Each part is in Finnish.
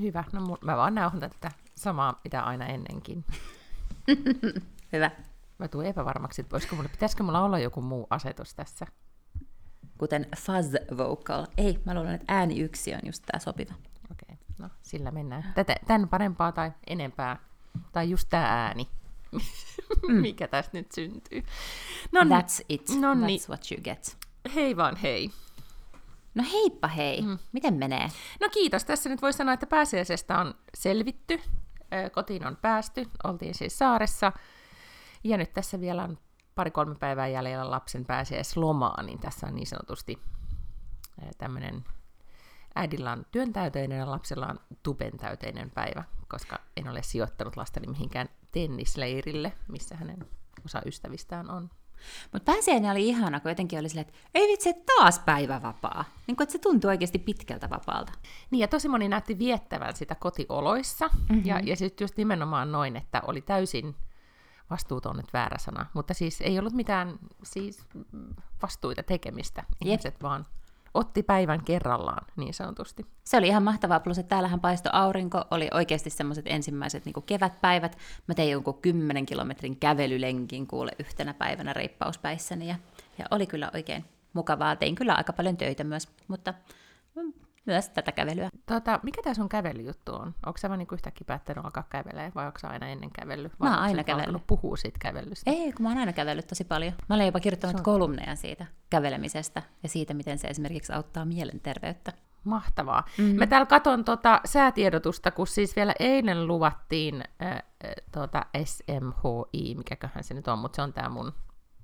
Hyvä. No mä vaan nauhoitan tätä samaa, mitä aina ennenkin. Hyvä. Mä tuun epävarmaksi, että voisiko mulla, pitäisikö mulla olla joku muu asetus tässä. Kuten fuzz vocal. Ei, mä luulen, että ääni yksi on just tää sopiva. Okei, no sillä mennään. Tätä, tän parempaa tai enempää. Tai just tää ääni. Mikä tästä nyt syntyy. No, That's it. Nonni. That's what you get. Hei vaan hei. No heippa hei. Mm. Miten menee? No kiitos. Tässä nyt voi sanoa, että pääsiäisestä on selvitty. Kotiin on päästy. Oltiin siis saaressa. Ja nyt tässä vielä on pari-kolme päivää jäljellä lapsen pääsiäislomaa, niin tässä on niin sanotusti tämmöinen äidillä on työntäyteinen ja lapsella on tupentäyteinen päivä, koska en ole sijoittanut lastani mihinkään tennisleirille, missä hänen osa ystävistään on. Mutta pääsiäinen oli ihana, kun jotenkin oli silleen, että ei vitsi, taas päivä vapaa. Niin kun, että se tuntui oikeasti pitkältä vapaalta. Niin, ja tosi moni näytti viettävän sitä kotioloissa. Mm-hmm. Ja, ja sitten just nimenomaan noin, että oli täysin vastuuton nyt väärä sana, mutta siis ei ollut mitään siis vastuita tekemistä. Ihmiset vaan otti päivän kerrallaan, niin sanotusti. Se oli ihan mahtavaa, plus että täällähän paistoi aurinko, oli oikeasti semmoiset ensimmäiset niin kevätpäivät. Mä tein jonkun 10 kilometrin kävelylenkin kuule yhtenä päivänä reippauspäissäni, ja, ja oli kyllä oikein mukavaa. Tein kyllä aika paljon töitä myös, mutta myös tätä kävelyä. Tota, mikä tämä sun kävelyjuttu on? Onko sä vaan niinku yhtäkkiä päättänyt alkaa kävelee, vai onko sä aina ennen kävellyt? Mä oon aina kävellyt. puhua siitä kävelystä? Ei, kun mä oon aina kävellyt tosi paljon. Mä olen jopa kirjoittanut on... kolumneja siitä kävelemisestä ja siitä, miten se esimerkiksi auttaa mielenterveyttä. Mahtavaa. Mm-hmm. Mä täällä katon tota säätiedotusta, kun siis vielä eilen luvattiin äh, tota SMHI, mikäköhän se nyt on, mutta se on tämä mun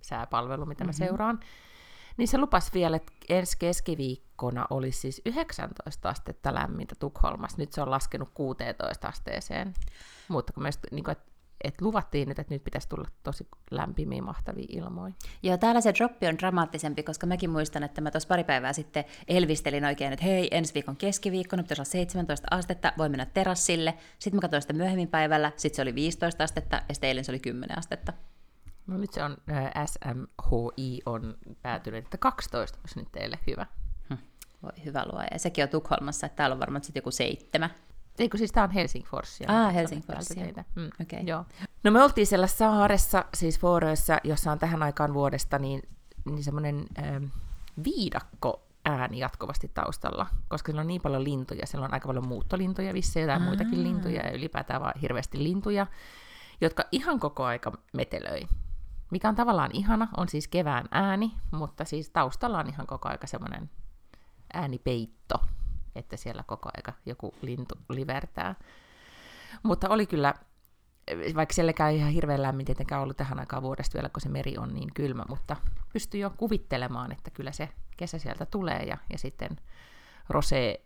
sääpalvelu, mitä mm-hmm. mä seuraan. Niin se lupas vielä, että ensi keskiviikkona olisi siis 19 astetta lämmintä Tukholmassa. Nyt se on laskenut 16 asteeseen. Mutta kun me niin kuin, että et luvattiin nyt, että nyt pitäisi tulla tosi lämpimiä, mahtavia ilmoja. Joo, täällä se droppi on dramaattisempi, koska mäkin muistan, että mä tuossa pari päivää sitten elvistelin oikein, että hei, ensi viikon keskiviikkona pitäisi olla 17 astetta, voi mennä terassille. Sitten mä katsoin sitä myöhemmin päivällä, sitten se oli 15 astetta ja sitten eilen se oli 10 astetta. No nyt se on, äh, SMHI on päätynyt, että 12 olisi nyt teille hyvä. Hm. Voi hyvä luoja. Ja sekin on Tukholmassa, että täällä on varmaan sitten joku seitsemän. Eikö siis tämä on Helsingforsia? Ah, Helsingforsia. Mm. Okay. Joo. No me oltiin siellä saaressa, siis Fårössä, jossa on tähän aikaan vuodesta niin, niin semmoinen ähm, viidakko ääni jatkuvasti taustalla, koska siellä on niin paljon lintuja, siellä on aika paljon muuttolintuja, vissiin jotain Aa. muitakin lintuja ja ylipäätään vaan hirveästi lintuja, jotka ihan koko aika metelöi mikä on tavallaan ihana, on siis kevään ääni, mutta siis taustalla on ihan koko aika semmoinen äänipeitto, että siellä koko aika joku lintu livertää. Mutta oli kyllä, vaikka sielläkään ihan hirveän lämmin tietenkään ollut tähän aikaan vuodesta vielä, kun se meri on niin kylmä, mutta pystyy jo kuvittelemaan, että kyllä se kesä sieltä tulee ja, ja sitten rose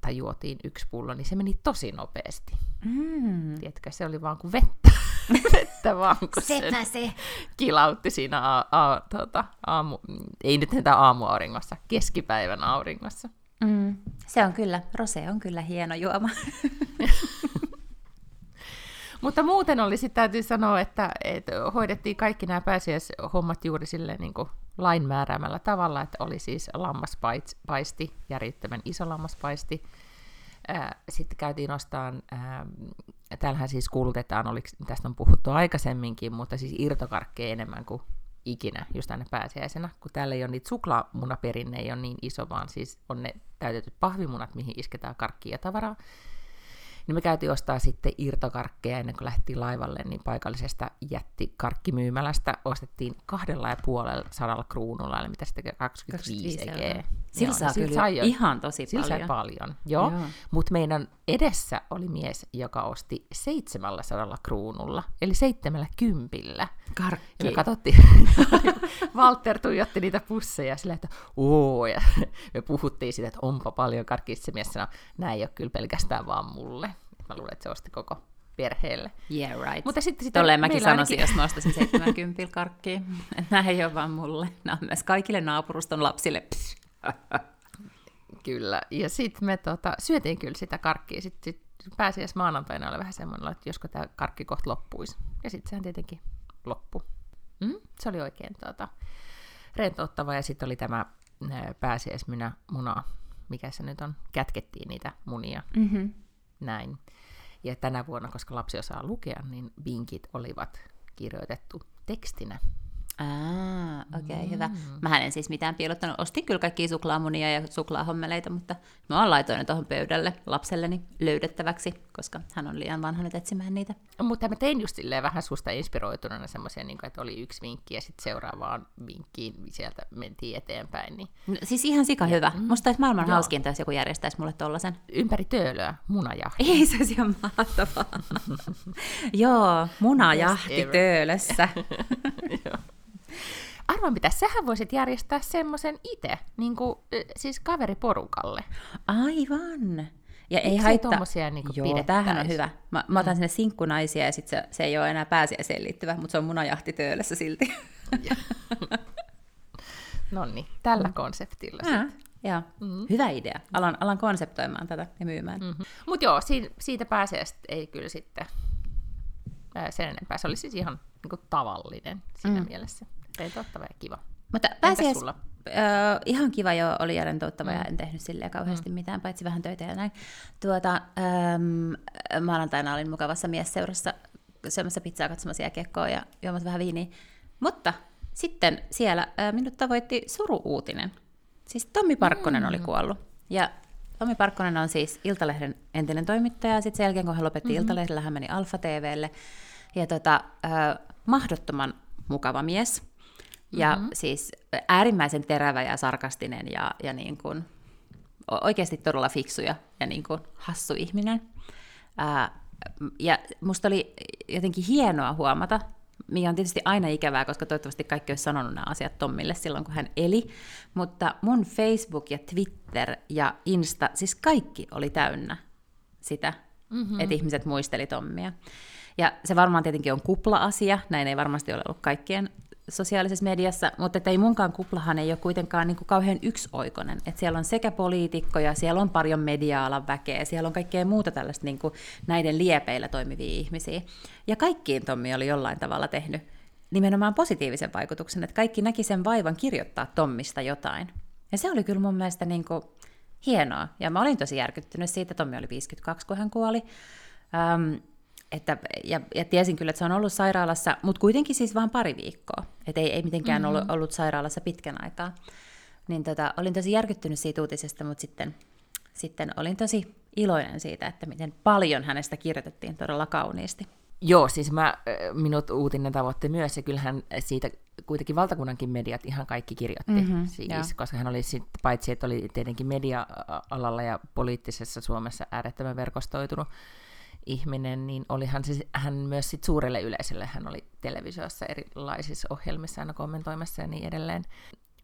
tai juotiin yksi pullo, niin se meni tosi nopeasti. Mm. Tiedätkö, se oli vaan kuin vettä. vettä vaan, kun Sepä se. kilautti siinä a, a, tuota, aamu, ei nyt tätä aamuauringossa, keskipäivän auringossa. Mm. Se on kyllä, rose on kyllä hieno juoma. Mutta muuten oli sitten täytyy sanoa, että, että hoidettiin kaikki nämä pääsiäishommat juuri sille niin kuin lain määräämällä tavalla, että oli siis lammaspaisti, järjettömän iso lammaspaisti. Sitten käytiin ostamaan, täällähän siis kuulutetaan, oliko, tästä on puhuttu aikaisemminkin, mutta siis irtokarkkeja enemmän kuin ikinä just aina pääsiäisenä, kun täällä ei ole niitä suklaamunaperinne, ei ole niin iso, vaan siis on ne täytetyt pahvimunat, mihin isketään karkkia ja tavaraa. Niin me käytiin ostaa sitten irtokarkkeja ennen kuin lähdettiin laivalle, niin paikallisesta jättikarkkimyymälästä ostettiin kahdella ja puolella sadalla kruunulla, eli mitä sitten 25 EG. Sillä saa niin kyllä sai jo- ihan tosi Sillä sai paljon. paljon, joo. Joo. Mutta meidän edessä oli mies, joka osti 700 kruunulla, eli 70. Ja Karkki. me katsottiin, Walter tuijotti niitä pusseja sillä, että oo, ja me puhuttiin siitä, että onpa paljon karkkia. Se mies sanoi, näin ei ole kyllä pelkästään vaan mulle. Mä luulen, että se osti koko perheelle. Yeah, right. Mutta sitten sitä Tolleen mäkin sanoisin, ainakin- jos mä ostaisin 70 karkkia. Että nämä ei ole vaan mulle. Nämä on myös kaikille naapuruston lapsille. Psh. Kyllä, ja sitten me tota, syötiin kyllä sitä karkkia. Sitten sit pääsiäis maanantaina oli vähän semmoinen, että josko tämä karkki kohta loppuisi. Ja sitten sehän tietenkin loppu. Mm? Se oli oikein tota, rentouttava. Ja sitten oli tämä ää, pääsiäismynä muna, mikä se nyt on, kätkettiin niitä munia. Mm-hmm. Näin. Ja tänä vuonna, koska lapsi osaa lukea, niin vinkit olivat kirjoitettu tekstinä. Ah, okei, okay, hyvä. Mähän en siis mitään piilottanut. Ostin kyllä kaikkia suklaamunia ja suklaahommeleita, mutta mä oon laitoin ne tuohon pöydälle lapselleni löydettäväksi, koska hän on liian vanha nyt etsimään niitä. Mutta mä tein just silleen vähän susta inspiroituneena semmoisia, niin että oli yksi vinkki ja sitten seuraavaan vinkkiin sieltä mentiin eteenpäin. Niin No, siis ihan sika hyvä. Musta olisi maailman Joo. hauskinta, jos joku järjestäisi mulle tollasen. ympäri töölöä munajahti. Ei se olisi ihan mahtavaa. Joo, munajahti töölössä. Arvaa mitä, sähän voisit järjestää semmoisen itse, niin kuin, siis kaveriporukalle. Aivan. Ja ei Miksi haittaa. tommosia niinku Joo, tämähän on hyvä. Mä, mä otan sinne sinkkunaisia ja sit se, se ei ole enää pääsiäiseen liittyvä, mutta se on munajahti töölössä silti. No niin, tällä konseptilla Ää, sitten. joo. Mm. Hyvä idea. Alan, alan konseptoimaan tätä ja myymään. Mm. Mm-hmm. Mutta joo, siitä, siitä pääsiäistä ei kyllä sitten ää, sen enempää. Se oli siis ihan niin kuin tavallinen siinä mm. mielessä. Rentouttava ja kiva. Mutta pääsiäis... sulla? Öö, ihan kiva jo oli ja rentouttava mm. ja en tehnyt silleen kauheasti mm. mitään, paitsi vähän töitä ja näin. Tuota, äm, maanantaina olin mukavassa miesseurassa syömässä pizzaa, katsomassa jääkiekkoa ja juomassa vähän viiniä. Mutta sitten siellä ää, minut tavoitti suruuutinen. Siis Tommi Parkkonen mm. oli kuollut. Ja Tommi Parkkonen on siis Iltalehden entinen toimittaja. Sitten sen jälkeen, kun hän lopetti mm-hmm. Iltalehdellä, hän meni Alfa TVlle. Ja tota, äh, mahdottoman mukava mies. Ja mm-hmm. siis äärimmäisen terävä ja sarkastinen ja, ja niin kuin, oikeasti todella fiksu ja, ja niin kuin hassu ihminen. Ää, ja musta oli jotenkin hienoa huomata, mikä on tietysti aina ikävää, koska toivottavasti kaikki olisi sanonut nämä asiat Tommille silloin, kun hän eli. Mutta mun Facebook ja Twitter ja Insta, siis kaikki oli täynnä sitä, mm-hmm. että ihmiset muisteli Tommia. Ja se varmaan tietenkin on kupla-asia, näin ei varmasti ole ollut kaikkien sosiaalisessa mediassa, mutta ei munkaan kuplahan ei ole kuitenkaan niin kuin kauhean yksioikoinen. Että siellä on sekä poliitikkoja, siellä on paljon media-alan väkeä, siellä on kaikkea muuta tällaista niin kuin näiden liepeillä toimivia ihmisiä. Ja kaikkiin Tommi oli jollain tavalla tehnyt nimenomaan positiivisen vaikutuksen, että kaikki näki sen vaivan kirjoittaa Tommista jotain. Ja se oli kyllä mun mielestä niin kuin hienoa. Ja mä olin tosi järkyttynyt siitä, Tommi oli 52, kun hän kuoli. Ähm, että, ja, ja tiesin kyllä, että se on ollut sairaalassa, mutta kuitenkin siis vain pari viikkoa. Että ei, ei mitenkään mm-hmm. ollut, ollut sairaalassa pitkän aikaa. Niin tota, olin tosi järkyttynyt siitä uutisesta, mutta sitten, sitten olin tosi iloinen siitä, että miten paljon hänestä kirjoitettiin todella kauniisti. Joo, siis mä, minut uutinen tavoitti myös, ja kyllähän siitä kuitenkin valtakunnankin mediat ihan kaikki kirjoitti, Mhm, mm-hmm, siis, joo. koska hän oli sit, paitsi, että oli tietenkin media-alalla ja poliittisessa Suomessa äärettömän verkostoitunut ihminen, niin oli hän, siis, hän myös sit suurelle yleisölle, hän oli televisiossa erilaisissa ohjelmissa aina kommentoimassa ja niin edelleen.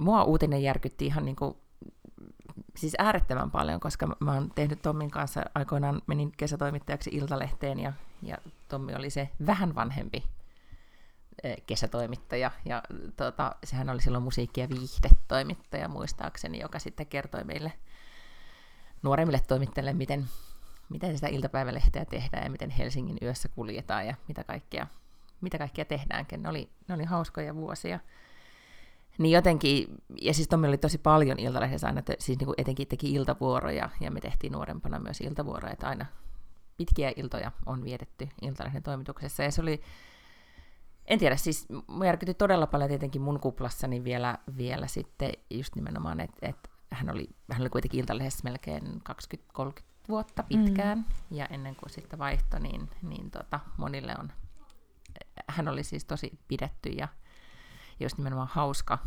Mua uutinen järkytti ihan niin kuin, siis äärettömän paljon, koska mä- oon tehnyt Tommin kanssa, aikoinaan menin kesätoimittajaksi Iltalehteen ja, ja Tommi oli se vähän vanhempi eh, kesätoimittaja, ja tota, sehän oli silloin musiikki- ja viihdetoimittaja muistaakseni, joka sitten kertoi meille nuoremmille toimittajille, miten, miten sitä iltapäivälehteä tehdään ja miten Helsingin yössä kuljetaan ja mitä kaikkea, mitä kaikkea tehdäänkin. Ne oli, ne oli hauskoja vuosia. Niin jotenkin, ja siis Tommi oli tosi paljon Iltalehdessä aina, te, siis niin kuin etenkin teki iltavuoroja, ja me tehtiin nuorempana myös iltavuoroja, että aina pitkiä iltoja on vietetty Iltalehden toimituksessa, ja se oli, en tiedä, siis mua järkytyi todella paljon tietenkin mun kuplassani vielä, vielä sitten just nimenomaan, että et hän, oli, hän oli kuitenkin Iltalehdessä melkein vuotta pitkään, mm. ja ennen kuin sitten vaihtoi, niin, niin tota, monille on, hän oli siis tosi pidetty ja just nimenomaan hauska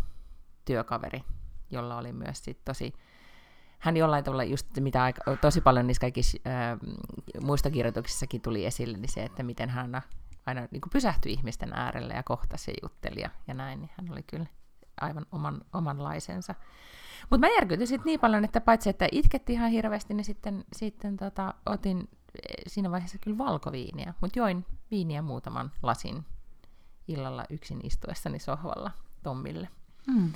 työkaveri, jolla oli myös sit tosi, hän jollain tavalla just mitä aika, tosi paljon niissä kaikissa ää, muista kirjoituksissakin tuli esille, niin se, että miten hän aina, aina niin pysähtyi ihmisten äärelle ja kohtasi ja jutteli ja, ja näin, niin hän oli kyllä aivan oman, omanlaisensa. Mutta mä järkytin sitten niin paljon, että paitsi että itketti ihan hirveästi, niin sitten, sitten tota, otin eh, siinä vaiheessa kyllä valkoviiniä, mutta join viiniä muutaman lasin illalla yksin istuessani sohvalla Tommille. Mm.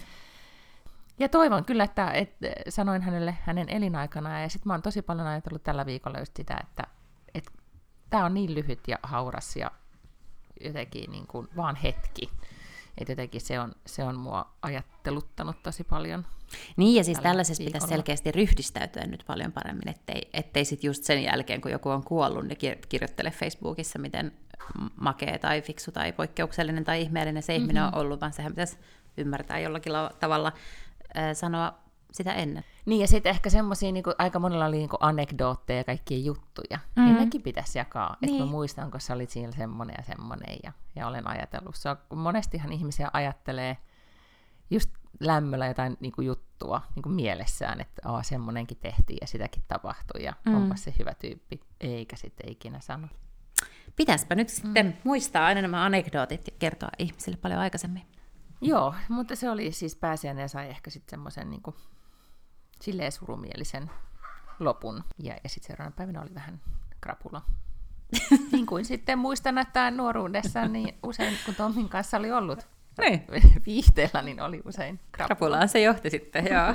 Ja toivon kyllä, että, että sanoin hänelle hänen elinaikana, ja sitten mä oon tosi paljon ajatellut tällä viikolla just sitä, että, että tämä on niin lyhyt ja hauras ja jotenkin niin kuin vaan hetki. Että jotenkin se on, se on mua ajatteluttanut tosi paljon. Niin, ja siis tällaisessa viikolla. pitäisi selkeästi ryhdistäytyä nyt paljon paremmin, ettei, ettei sitten just sen jälkeen, kun joku on kuollut, niin kirjoittele Facebookissa, miten makea tai fiksu tai poikkeuksellinen tai ihmeellinen se ihminen mm-hmm. on ollut, vaan sehän pitäisi ymmärtää jollakin tavalla äh, sanoa sitä ennen. Niin, ja sitten ehkä semmoisia, niin aika monella oli niin anekdootteja ja kaikkia juttuja, mm-hmm. niin nekin pitäisi jakaa. Niin. Että mä muistan, kun sä olit siinä semmoinen ja semmoinen, ja, ja olen ajatellut. Se on, monestihan ihmisiä ajattelee just lämmöllä jotain niin kuin juttua niin kuin mielessään, että Aa, semmoinenkin tehtiin ja sitäkin tapahtui, ja mm. onpa se hyvä tyyppi, eikä sitten ikinä sano. Pitäispä nyt sitten mm. muistaa aina nämä anekdootit ja kertoa ihmisille paljon aikaisemmin. Joo, mutta se oli siis pääsiäinen ja sai ehkä sitten semmoisen niin silleen surumielisen lopun. Ja, ja sitten seuraavana päivänä oli vähän krapula. niin kuin sitten muistan, että nuoruudessa niin usein, kun Tommin kanssa oli ollut niin. viihteellä, niin oli usein krapula. Krapulaan se johti sitten, joo.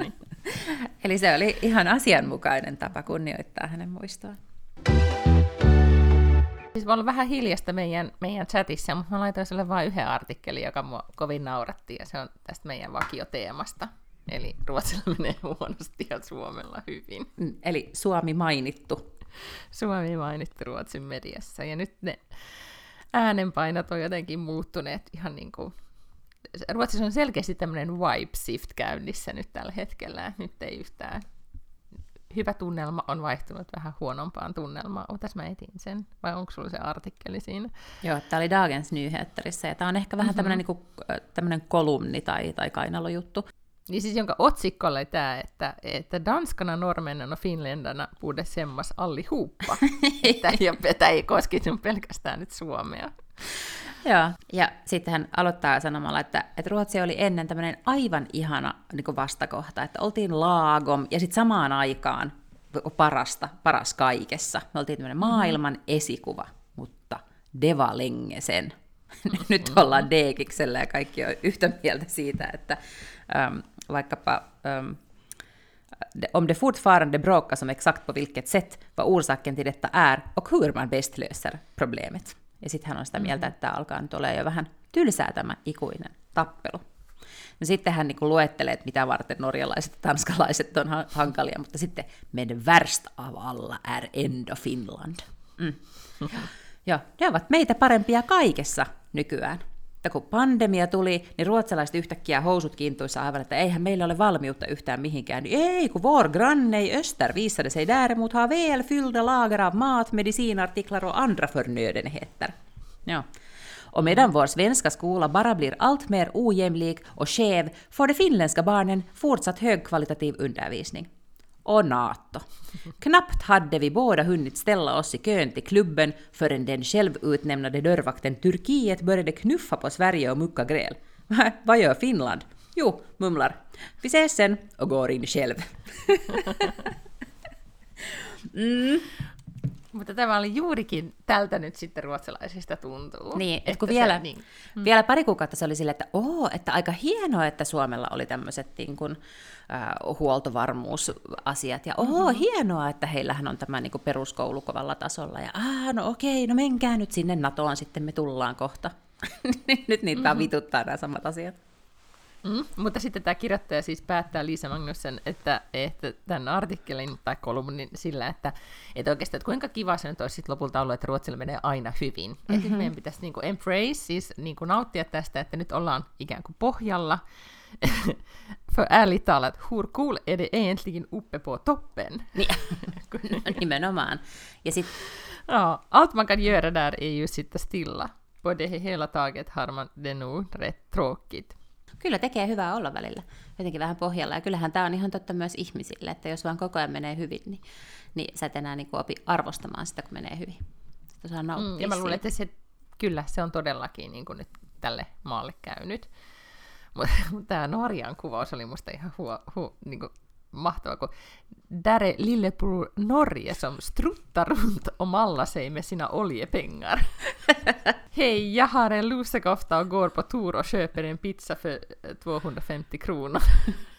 niin. Eli se oli ihan asianmukainen tapa kunnioittaa hänen muistoaan. Siis mä vähän hiljasta meidän, meidän chatissa, mutta mä laitoin sille vain yhden artikkelin, joka mua kovin nauratti, ja se on tästä meidän vakioteemasta. Eli Ruotsilla menee huonosti ja Suomella hyvin. Mm, eli Suomi mainittu. Suomi mainittu Ruotsin mediassa. Ja nyt ne äänenpainot on jotenkin muuttuneet ihan niin kuin... Ruotsissa on selkeästi tämmöinen vibe shift käynnissä nyt tällä hetkellä. Nyt ei yhtään hyvä tunnelma on vaihtunut vähän huonompaan tunnelmaan. Otas mä etin sen, vai onko sulla se artikkeli siinä? Joo, tämä oli Dagens Nyheterissa, ja tämä on ehkä vähän mm-hmm. tämmöinen niinku, tämmönen kolumni tai, tai kainalojuttu. Niin siis jonka otsikko oli tämä, että, että danskana, normenna ja finländarna borde semmas allihopa. tämä ei koskisi pelkästään nyt Suomea. Joo, ja sitten hän aloittaa sanomalla, että, että Ruotsi oli ennen tämmöinen aivan ihana niin vastakohta, että oltiin laagom ja sitten samaan aikaan parasta, paras kaikessa. Me oltiin tämmöinen mm-hmm. maailman esikuva, mutta deva länge sen. Nyt ollaan dekiksellä ja kaikki on yhtä mieltä siitä, että vaikkapa ähm, om det fortfarande bråkas om exakt på vilket sätt, vad orsaken till detta är och hur man bäst löser problemet. Ja sitten hän on sitä mieltä, että tämä alkaa nyt olla jo vähän tylsää tämä ikuinen tappelu. No sitten hän niin luettelee, että mitä varten norjalaiset ja tanskalaiset on hankalia, mutta sitten meidän värst av alla är ändå Finland. Mm. Joo, ne ovat meitä parempia kaikessa nykyään. Että kun pandemia tuli, niin ruotsalaiset yhtäkkiä housut kiintuissa aivan, että eihän meillä ole valmiutta yhtään mihinkään. Niin ei, kun vår granne i öster visade sig däremot ha väl fyllda lager av mat, medicinartiklar och andra förnödenheter. Ja. Och medan vår svenska skola bara blir allt mer ojämlik och skev får de finländska barnen fortsatt högkvalitativ undervisning och NATO. Knappt hade vi båda hunnit ställa oss i kön till klubben förrän den självutnämnade dörrvakten Turkiet började knuffa på Sverige och mucka gräl. Vad gör Finland? Jo, mumlar. Vi ses sen och går in själv. mm. Mutta tämä oli juurikin tältä nyt sitten ruotsalaisista tuntuu. Niin, että kun vielä, se, niin. Mm. vielä pari kuukautta se oli silleen, että oo, että aika hienoa, että Suomella oli tämmöiset niin kuin, äh, huoltovarmuusasiat, ja oo, mm-hmm. hienoa, että heillähän on tämä niin kuin peruskoulu kovalla tasolla, ja ah, no okei, no menkää nyt sinne NATOon, sitten me tullaan kohta. nyt niitä mm-hmm. vituttaa nämä samat asiat. Mm, mutta sitten tämä kirjoittaja siis päättää Liisa Magnussen, että, että tämän artikkelin tai kolumnin sillä, että, että oikeastaan, että kuinka kiva se nyt olisi sitten lopulta ollut, että Ruotsilla menee aina hyvin. Mm-hmm. Että meidän pitäisi niin kuin embrace, siis niin kuin nauttia tästä, että nyt ollaan ikään kuin pohjalla, För ärligt talat, hur cool är det egentligen uppe på toppen? Niin, nimenomaan. Ja sit, Ja, allt man kan göra där är ju sitta stilla. På det hela taget har man det nog rätt tråkigt. Kyllä tekee hyvää olla välillä, jotenkin vähän pohjalla. Ja kyllähän tämä on ihan totta myös ihmisille, että jos vaan koko ajan menee hyvin, niin, niin sä et enää niin opi arvostamaan sitä, kun menee hyvin. Osaa nauttia Mm, ja mä luulen, että se, kyllä, se on todellakin niin kuin nyt tälle maalle käynyt. Mutta mut tämä Norjan kuvaus oli musta ihan huo, huo, niin kuin mahtava, kun Dare lillebror Norge som struttar runt och mallar sig med sina oljepengar. Hej, jag har en lusekofta och går på tour och köper en pizza för eh, 250 kronor.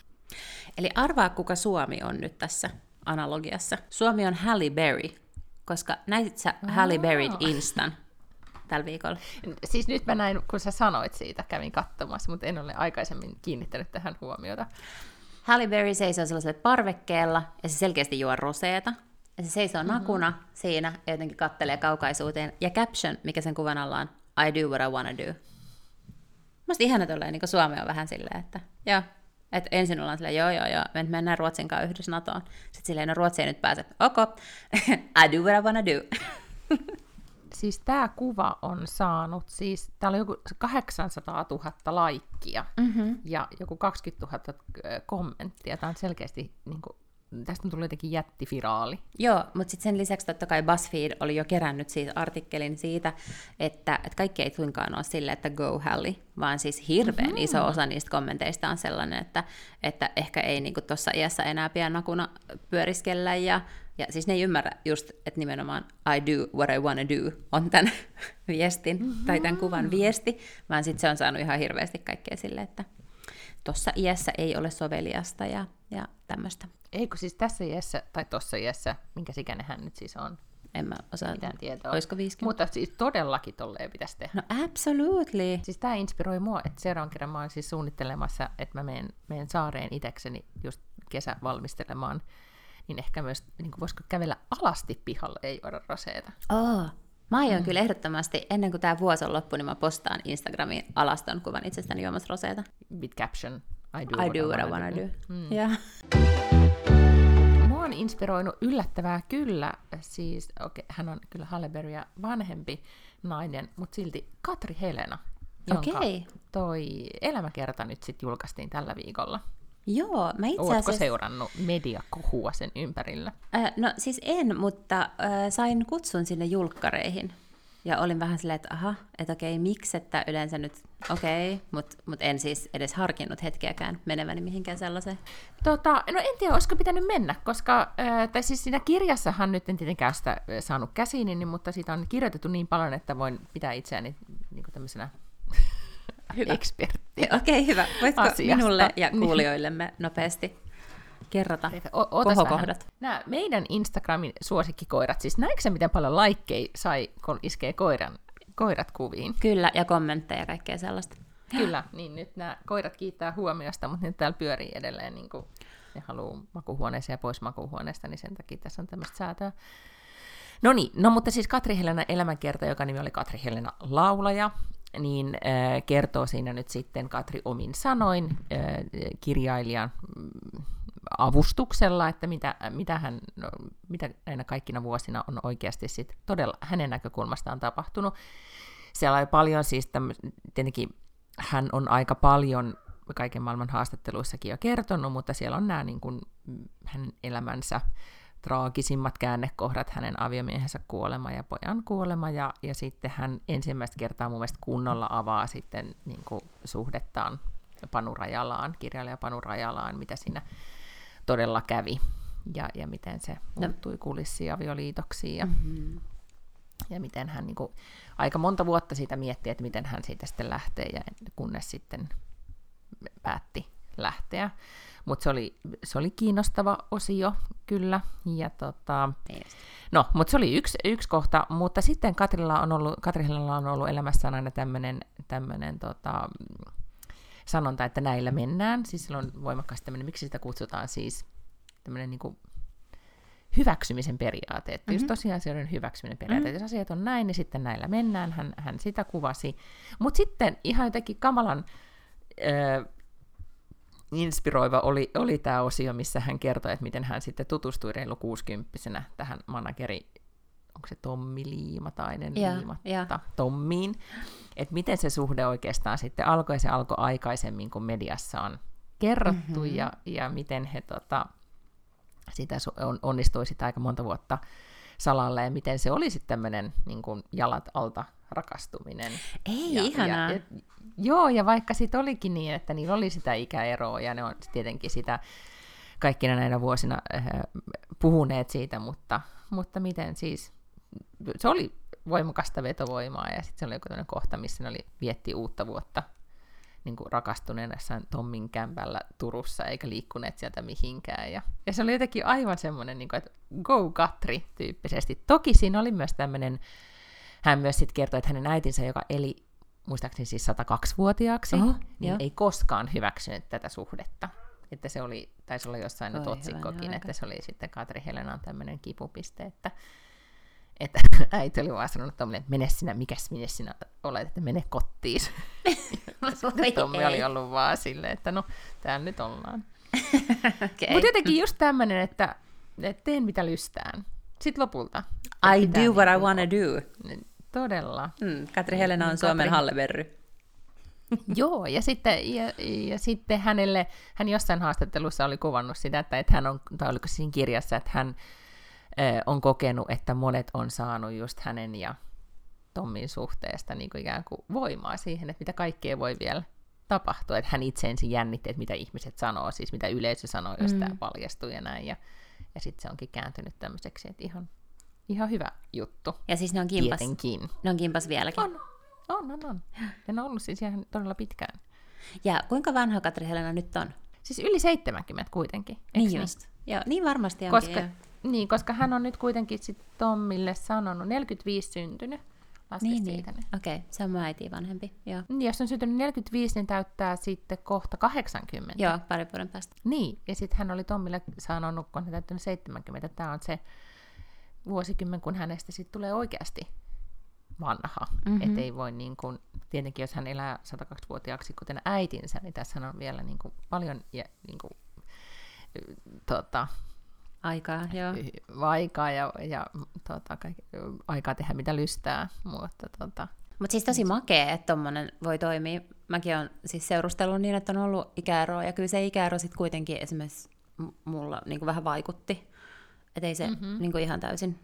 Eli arvaa, kuka Suomi on nyt tässä analogiassa. Suomi on Halle Berry, koska näit sä Halle Berryn Instan tällä viikolla? Siis nyt mä näin, kun sä sanoit siitä, kävin katsomassa, mutta en ole aikaisemmin kiinnittänyt tähän huomiota. Halle Berry seisoo sellaisella parvekkeella ja se selkeästi juo roseeta. Ja se seisoo mm-hmm. nakuna siinä ja jotenkin kattelee kaukaisuuteen. Ja caption, mikä sen kuvan alla on, I do what I wanna do. Musta ihana tolleen, niin Suomi on vähän silleen, että joo, että ensin ollaan silleen, joo, joo, joo, me mennään Ruotsin kanssa yhdessä NATOon. Sitten silleen, no Ruotsi ei nyt pääse, ok, I do what I wanna do. Siis tämä kuva on saanut, siis täällä on joku 800 000 laikkia Mm-hmm. ja joku 20 000 ö, kommenttia. Tämä on selkeästi, niin kuin, tästä on tullut jotenkin jättifiraali. Joo, mutta sitten sen lisäksi totta kai BuzzFeed oli jo kerännyt siitä artikkelin siitä, että, että kaikki ei suinkaan ole sille, että go Halli, vaan siis hirveän mm-hmm. iso osa niistä kommenteista on sellainen, että, että ehkä ei niinku tuossa iässä enää pian nakuna pyöriskellä, ja, ja siis ne ei ymmärrä just, että nimenomaan I do what I wanna do on tämän viestin, mm-hmm. tai tämän kuvan viesti, vaan sitten se on saanut ihan hirveästi kaikkea sille, että tuossa iässä ei ole soveliasta ja, ja tämmöistä. Eikö siis tässä iässä, tai tuossa iässä, minkä ikäinen hän nyt siis on? En mä osaa Mitään tietoa. Olisiko 50? Mutta siis todellakin tolleen pitäisi tehdä. No absolutely. Siis tämä inspiroi mua, että seuraavan kerran mä oon siis suunnittelemassa, että mä menen, menen saareen itekseni just kesä valmistelemaan, niin ehkä myös, niin kuin voisiko kävellä alasti pihalle, ei juoda roseeta. Oh. Mä aion mm. kyllä ehdottomasti, ennen kuin tämä vuosi on loppu, niin mä postaan Instagramiin alaston kuvan itsestäni juomassa roseeta. With caption, I do, I do what I wanna do. Mm. Yeah. Mua on inspiroinut yllättävää kyllä, siis okay, hän on kyllä Hallebergia vanhempi nainen, mutta silti Katri Helena, jonka Okei. toi elämäkerta nyt sitten julkaistiin tällä viikolla. Joo, mä itse Oletko asiassa... seurannut mediakohua sen ympärillä? Äh, no siis en, mutta äh, sain kutsun sinne julkkareihin. Ja olin vähän silleen, että aha, että okei, miksi, että yleensä nyt okei, mutta mut en siis edes harkinnut hetkeäkään meneväni mihinkään sellaiseen. Tota, no en tiedä, olisiko pitänyt mennä, koska, ää, tai siis siinä kirjassahan nyt en tietenkään sitä saanut käsiin, niin, mutta siitä on kirjoitettu niin paljon, että voin pitää itseäni niin tämmöisenä Hyvä. eksperttinä. Okei, hyvä. Voitko Asiasta. minulle ja Niin. kuulijoillemme nopeasti kerrata O- kohokohdat? Nämä meidän Instagramin suosikkikoirat, siis näetkö miten paljon laikkeja sai, kun iskee koiran, koirat kuviin? Kyllä, ja kommentteja ja kaikkea sellaista. Kyllä, niin nyt nämä koirat kiittää huomiosta, mutta nyt täällä pyörii edelleen, niin kuin ne haluaa makuhuoneeseen ja pois makuhuoneesta, niin sen takia tässä on tämmöistä säätöä. No niin, no mutta siis Katri Helena elämänkerta, joka nimi oli Katri Helena laulaja, niin kertoo siinä nyt sitten Katri omin sanoin kirjailijan mm, avustuksella, että mitä, mitä, hän, no, mitä näinä kaikkina vuosina on oikeasti sit todella hänen näkökulmastaan tapahtunut. Siellä oli paljon siis tämmö, tietenkin hän on aika paljon kaiken maailman haastatteluissakin jo kertonut, mutta siellä on nämä niin kuin, mm, hänen elämänsä traagisimmat käännekohdat, hänen aviomiehensä kuolema ja pojan kuolema, ja, ja sitten hän ensimmäistä kertaa mun mielestä kunnolla avaa sitten niin kuin suhdettaan Panu Rajalaan, kirjailija Panu Rajalaan, mitä siinä todella kävi, ja, ja miten se muuttui kulissiavioliitoksiin, ja, Mm-hmm. ja miten hän niin kuin, aika monta vuotta siitä mietti, että miten hän siitä sitten lähtee, ja kunnes sitten päätti lähteä. Mutta se oli, se oli kiinnostava osio, kyllä. Ja tota, no, mutta se oli yksi, yksi kohta, mutta sitten Katrilla on ollut, Katrilalla on ollut elämässään aina tämmöinen tota, sanonta, että näillä mennään. Siis sillä on voimakkaasti tämmöinen, miksi sitä kutsutaan siis tämmöinen niin hyväksymisen periaate, että mm-hmm. just tosiasioiden hyväksyminen periaate, mm-hmm. jos asiat on näin, niin sitten näillä mennään, hän, hän sitä kuvasi. Mutta sitten ihan jotenkin kamalan ö, inspiroiva oli, oli tämä osio, missä hän kertoi, että miten hän sitten tutustui reilu 60 tähän manageri, onko se Tommi Liimatainen, Liimatta, ja. Tommiin, että miten se suhde oikeastaan sitten alkoi, se alkoi aikaisemmin, kun mediassa on kerrottu, Mhm. mm-hmm. ja, ja miten he tota, sitä on, onnistui sitä aika monta vuotta salalle, ja miten se oli sitten tämmöinen niin kuin jalat alta rakastuminen. Ei, Ja, ihanaa. ja, ja, joo, ja vaikka sitten olikin niin, että niillä oli sitä ikäeroa, ja ne on tietenkin sitä kaikkina näinä vuosina äh, puhuneet siitä, mutta, mutta miten siis, se oli voimakasta vetovoimaa, ja sitten se oli joku tämmöinen kohta, missä ne oli, vietti uutta vuotta niin kuin rakastuneena jossain Tommin kämpällä Turussa, eikä liikkuneet sieltä mihinkään. Ja, ja se oli jotenkin aivan semmoinen, niin kuin, että go Katri tyyppisesti. Toki siinä oli myös tämmöinen, hän myös sitten kertoi, että hänen äitinsä, joka eli muistaakseni siis 102-vuotiaaksi, Oho, niin joo. ei koskaan hyväksynyt tätä suhdetta. Että se oli, taisi olla jossain nyt Oi, otsikkokin, että aika. se oli sitten Katri Helenan tämmöinen kipupiste, että, että äiti oli vaan sanonut Tommille, että mene sinä, mikäs minne sinä olet, että mene kotiin. Voi Sitten Tommi oli ollut vaan silleen, että no, täällä nyt ollaan. Okei. Mutta jotenkin just tämmöinen, että, että teen mitä lystään. Sitten lopulta. I do what I niinku- wanna do. Todella. Mm, Katri Helena on Suomen Katri- Halleberry. Joo, ja sitten, ja, ja sitten hänelle, hän jossain haastattelussa oli kuvannut sitä, että, että hän on, tai oliko siinä kirjassa, että hän ö, on kokenut, että monet on saanut just hänen ja Tommin suhteesta niin kuin ikään kuin voimaa siihen, että mitä kaikkea voi vielä tapahtua. Että hän itse ensin jännitti, että mitä ihmiset sanoo, siis mitä yleisö sanoo, jos mm. tämä paljastuu ja näin. Ja, ja sitten se onkin kääntynyt tämmöiseksi, että ihan, ihan hyvä juttu. Ja siis ne on kimpas, Tietenkin. ne on kimpas vieläkin. On, on, on, on. Ja ne on ollut siis ihan todella pitkään. Ja kuinka vanha Katri Helena nyt on? Siis yli 70 kuitenkin. Niin just. Joo, niin varmasti onkin. Koska, joo. niin, koska hän on nyt kuitenkin sit Tommille sanonut, 45 syntynyt. Niin, niin. Okei, se on mun äiti vanhempi. Joo. Niin, jos on syntynyt 45, niin täyttää sitten kohta 80. Joo, pari vuoden päästä. Niin, ja sitten hän oli Tommille sanonut, kun hän täyttänyt 70, että tämä on se vuosikymmen, kun hänestä sitten tulee oikeasti vanha. Mhm. Mm-hmm. Että ei voi niin kuin, tietenkin jos hän elää 102-vuotiaaksi kuten äitinsä, niin tässä on vielä niin kuin paljon ja, niin kuin, tota, Aikaa, joo. aikaa ja, ja tota, kaik, aikaa tehdä mitä lystää, mutta tota, Mutta siis tosi makea, että tommonen voi toimia. Mäkin olen siis seurustellut niin, että on ollut ikäeroa, ja kyllä se ikäero sitten kuitenkin esimerkiksi mulla niin kuin vähän vaikutti. Että ei se mm-hmm. niin kuin ihan täysin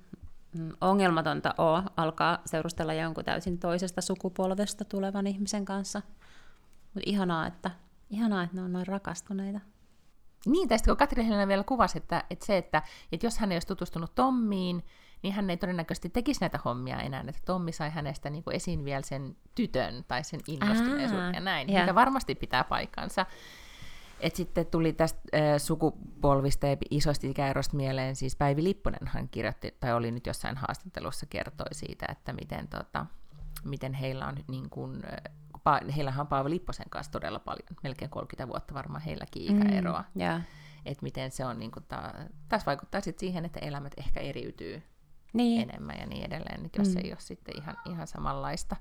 mm, ongelmatonta ole alkaa seurustella jonkun täysin toisesta sukupolvesta tulevan ihmisen kanssa. Mutta ihanaa, että, ihanaa, että ne on noin rakastuneita. Niin, tästä kun Katri Helena vielä kuvasi, että, että se, että, että jos hän ei olisi tutustunut Tommiin, niin hän ei todennäköisesti tekisi näitä hommia enää, että Tommi sai hänestä niin kuin esiin vielä sen tytön tai sen innostuneisuuden Aa, ja näin, joo. mikä varmasti pitää paikkansa. Et sitten tuli tästä äh, sukupolvista ja isoista ikäerosta mieleen, siis Päivi Lipponen hän kirjoitti, tai oli nyt jossain haastattelussa, kertoi siitä, että miten, tota, miten heillä on niin kuin, äh, pa- heillähän on Paavo Lipposen kanssa todella paljon, melkein 30 vuotta varmaan heilläkin ikäeroa. Mm, joo. Että miten se on, niin kuin ta- taas vaikuttaa sit siihen, että elämät ehkä eriytyy Niin, enemmän ja niin edelleen, että jos Mm. mm. ei ole sitten ihan, ihan samanlaista,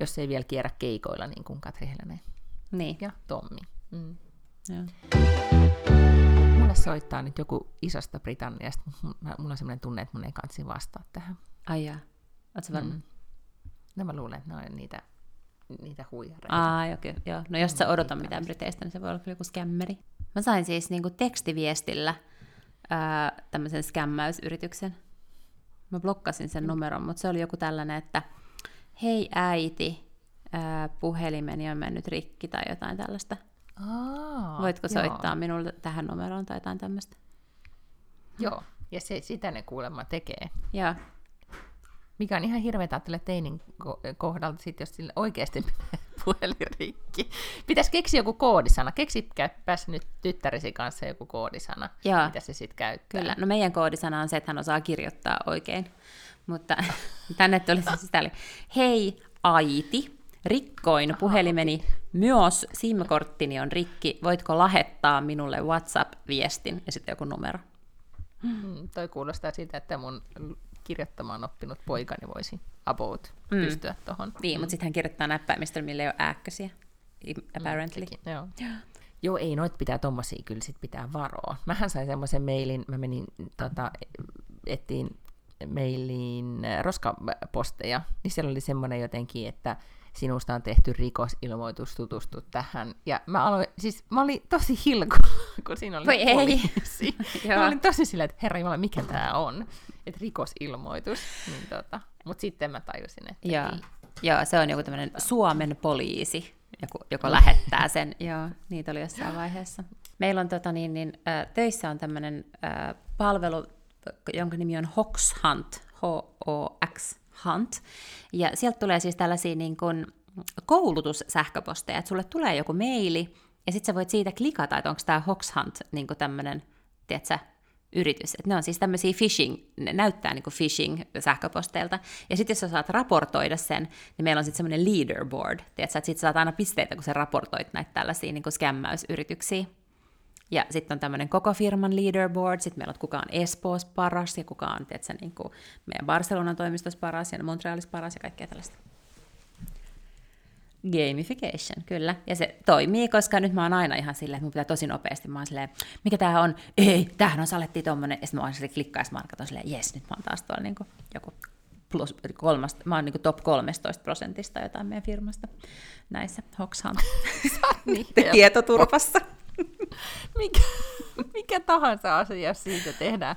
jos ei vielä kierrä keikoilla niin kuin Katri Helenen niin. ja Tommi. Mm. Joo. Mulle soittaa nyt joku isosta Britanniasta, mutta mulla on sellainen tunne, että mun ei kansi vastaa tähän. Ai jaa. Ootko varma? Mm. No mä luulen, että ne on niitä, niitä huijareita. Aa, kyllä, joo. No jos sä Mm, odotan mitään tämmöset. Briteistä, niin se voi olla kyllä joku skämmeri. Mä sain siis niinku tekstiviestillä ää, tämmöisen skämmäysyrityksen. Mä blokkasin sen numeron, mutta se oli joku tällainen, että hei äiti, ää, puhelimeni on mennyt rikki tai jotain tällaista. Aa, Voitko joo. soittaa minulle tähän numeroon tai jotain tämmöistä? Joo, ja se, sitä ne kuulemma tekee. Joo. Mikä on ihan hirveetä ajattele teinin ko- kohdalta, sit, jos sillä oikeasti puhelin rikki. Pitäisi keksiä joku koodisana. Keksipääs nyt tyttäresi kanssa joku koodisana, Joo. mitä se sitten käyttää. Kyllä, no meidän koodisana on se, että hän osaa kirjoittaa oikein. Mutta tänne tuli se sitä oli, hei äiti, rikkoin puhelimeni, myös SIM-korttini on rikki, voitko lähettää minulle WhatsApp-viestin ja sitten joku numero. Mm, toi kuulostaa siltä, että mun kirjoittamaan oppinut poikani voisi about Mm. mm. pystyä tuohon. Niin, mutta sitten hän kirjoittaa näppäimistöllä, millä ei ole ääkkösiä, apparently. Sekin, joo. Joo, ei noit pitää tommosia kyllä sit pitää varoa. Mähän sain semmoisen mailin, mä menin tota, ettiin mailiin äh, roskaposteja, niin siellä oli semmoinen jotenkin, että sinusta on tehty rikosilmoitus, tutustu tähän. Ja mä, aloin, siis mä olin tosi hilku, kun siinä oli Voi ei. poliisi. Joo. mä olin tosi silleen, että herra Jumala, mikä tämä on? Että rikosilmoitus. Niin tota, Mutta sitten mä tajusin, että Joo. ei. Joo, se on joku tämmöinen Suomen poliisi, joku, joka lähettää sen. Joo, niitä oli jossain vaiheessa. Meillä on tota, niin, niin, äh, töissä on tämmöinen äh, palvelu, jonka nimi on Hox Hunt, H-O-X Hunt. Ja sieltä tulee siis tällaisia niin kuin, koulutussähköposteja, että sulle tulee joku maili, ja sitten sä voit siitä klikata, että onko tämä Hox Hunt niin tämmöinen, tiedätkö, yritys. Et ne on siis tämmöisiä phishing, ne näyttää niin phishing-sähköposteilta. Ja sitten jos sä saat raportoida sen, niin meillä on sitten semmoinen leaderboard. Tiedätkö, että sitten saat aina pisteitä, kun sä raportoit näitä tällaisia niin skämmäysyrityksiä. Ja sitten on tämmöinen koko firman leaderboard, sitten meillä on, että kuka on Espoossa paras ja kuka on tiedätkö, niin kuin meidän Barcelonan toimistossa paras ja Montrealissa paras ja kaikkea tällaista. Gamification, kyllä. Ja se toimii, koska nyt mä oon aina ihan silleen, että mun pitää tosi nopeasti, mä oon silleen, mikä tää on? Ei, tämähän on salettiin tommonen. Ja sitten mä oon silleen klikkaa, ja mä oon silleen, jes, nyt mä oon taas tuolla niinku joku plus kolmasta, mä oon niinku top 13 prosentista jotain meidän firmasta näissä Hoxhan Niin, tietoturvassa. mikä, mikä tahansa asia siitä tehdään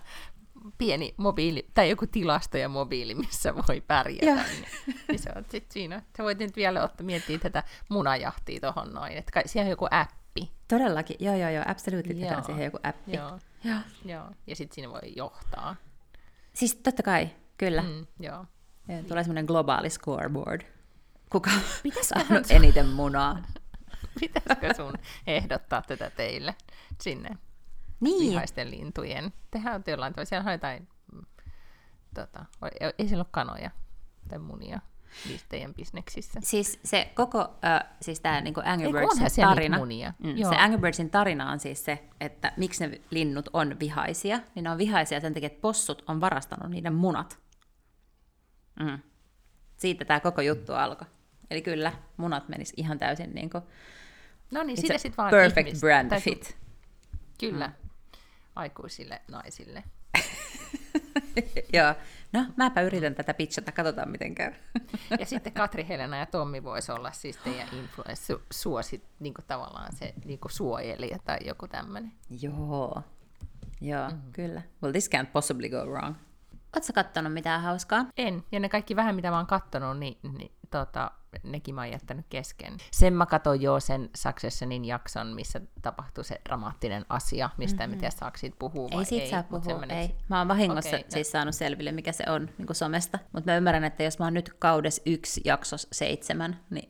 pieni mobiili, tai joku tilasto ja mobiili, missä voi pärjätä, niin, niin se on sitten siinä. Sä voit nyt vielä ottaa, miettiä tätä munajahtia tuohon noin, että kai siellä on joku appi. Todellakin, joo joo joo, absolutely, tehdään siihen joku appi. Joo, Joo. joo. ja sitten siinä voi johtaa. Siis totta kai, kyllä. Mm. Joo. Ja tulee semmoinen globaali scoreboard. Kuka on saanut eniten munaa? Pitäisikö sun ehdottaa tätä teille sinne Niin, vihaisten lintujen? Tehän on jollain tavalla, siellä on jotain, mm, tota, ei- siellä ole kanoja tai munia teidän bisneksissä. siis se koko, äh, siis tämä niinku Angry Birdsin tarina. Mm, Joo. se Angry Birdsin tarina on siis se, että miksi ne linnut on vihaisia, niin ne on vihaisia sen takia, että possut on varastanut niiden munat. Mm. Siitä tämä koko juttu alkoi. Eli kyllä, munat menis ihan täysin niin kuin, No niin, a sitten vaan perfect ihmis- brand tai- fit. Kyllä, aikuisille naisille. Joo. No, mäpä yritän tätä pitchata, katsotaan miten käy. Ja sitten Katri, Helena ja Tommi voisi olla siis teidän influenssu, suosit, niin kuin tavallaan se niin kuin suojelija tai joku tämmöinen. Joo. Joo, mm-hmm. kyllä. Well, this can't possibly go wrong. Oletko kattonut mitään hauskaa? En, ja ne kaikki vähän mitä mä oon kattonut, niin, niin tota, nekin mä oon jättänyt kesken. Sen mä katsoin jo sen Successionin jakson, missä tapahtui se dramaattinen asia, mistä mm-hmm. en tiedä saako siitä puhua vai Ei siitä ei. saa puhua, semmonen- ei. Mä oon vahingossa okay, no. siis saanut selville, mikä se on niin kuin somesta. Mutta mä ymmärrän, että jos mä oon nyt kaudes yksi, jaksos seitsemän, niin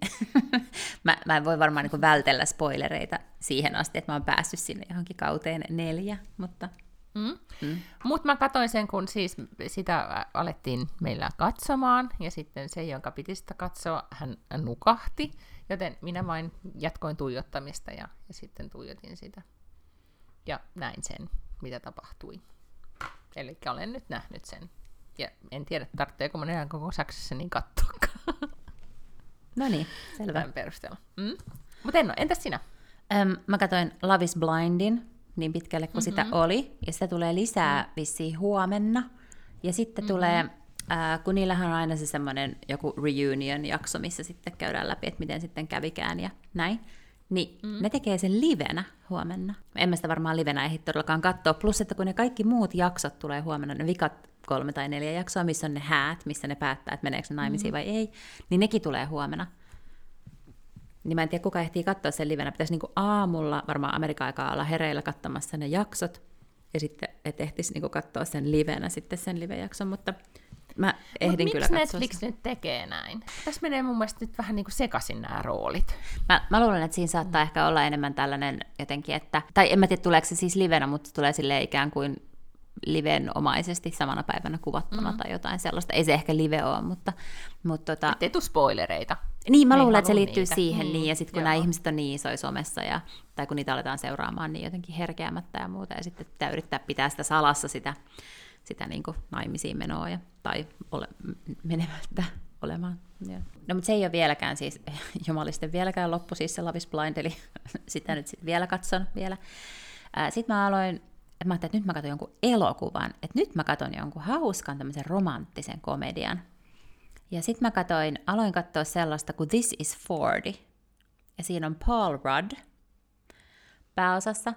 mä, mä en voi varmaan niin kuin vältellä spoilereita siihen asti, että mä oon päässyt sinne johonkin kauteen neljä, mutta Mm. Mm. Mutta mä katsoin sen, kun siis sitä alettiin meillä katsomaan, ja sitten se, jonka piti sitä katsoa, hän nukahti, joten minä vain jatkoin tuijottamista ja, ja sitten tuijotin sitä. Ja näin sen, mitä tapahtui. Eli olen nyt nähnyt sen. Ja en tiedä, tarvitseeko mun enää koko Saksassa niin katsoakaan no niin, selvä. tämän perusteella. Mm? Mutta en ole. Entäs sinä? Öm, mä katsoin Love is Blindin niin pitkälle kuin mm-hmm. sitä oli, ja sitä tulee lisää vissiin huomenna. Ja sitten mm-hmm. tulee, äh, kun niillähän on aina se semmoinen joku reunion-jakso, missä sitten käydään läpi, että miten sitten kävikään ja näin. Niin mm. ne tekee sen livenä huomenna. En mä sitä varmaan livenä ehdi todellakaan katsoa. Plus, että kun ne kaikki muut jaksot tulee huomenna, ne vikat kolme tai neljä jaksoa, missä on ne häät, missä ne päättää, että meneekö ne naimisiin mm. vai ei, niin nekin tulee huomenna. Niin mä en tiedä, kuka ehtii katsoa sen livenä. Pitäisi niinku aamulla varmaan Amerikan aikaa olla hereillä katsomassa ne jaksot, ja sitten, että ehtisi niinku katsoa sen livenä sitten sen live-jakson, mutta mä ehdin Mut kyllä miksi katsoa Netflix sitä. nyt tekee näin? Tässä menee mun mielestä nyt vähän niin kuin sekaisin nämä roolit. Mä, mä luulen, että siinä saattaa ehkä olla enemmän tällainen jotenkin, että, tai en mä tiedä tuleeko se siis livenä, mutta se tulee sille ikään kuin livenomaisesti samana päivänä kuvattuna mm. tai jotain sellaista. Ei se ehkä live ole, mutta, mutta tota, Ettei tule spoilereita. Niin, mä luulen, että se liittyy niitä. siihen, Mm, niin, ja sitten kun joo. nämä ihmiset on niin isoja somessa, ja, tai kun niitä aletaan seuraamaan niin jotenkin herkeämättä ja muuta, ja sitten pitää yrittää pitää sitä salassa sitä, sitä niin kuin naimisiin menoa, ja, tai ole, menemättä olemaan. Ja. No mutta se ei ole vieläkään siis, jumalisten vieläkään loppu siis se Love Blind, eli sitä nyt sit vielä katson vielä. Sitten mä aloin, mä ajattelin, että nyt mä katson jonkun elokuvan, että nyt mä katson jonkun hauskan tämmöisen romanttisen komedian. Ja sitten mä katoin, aloin katsoa sellaista kuin This is 40. Ja siinä on Paul Rudd pääosassa.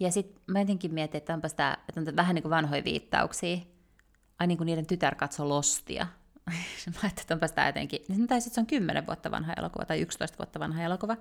Ja sitten mä jotenkin mietin, että onpa sitä, että on vähän niin kuin vanhoja viittauksia. Ai niin kuin niiden tytär katsoi Lostia. mä ajattelin, että onpa sitä jotenkin. Niin tai sitten se on 10 vuotta vanha elokuva tai 11 vuotta vanha elokuva.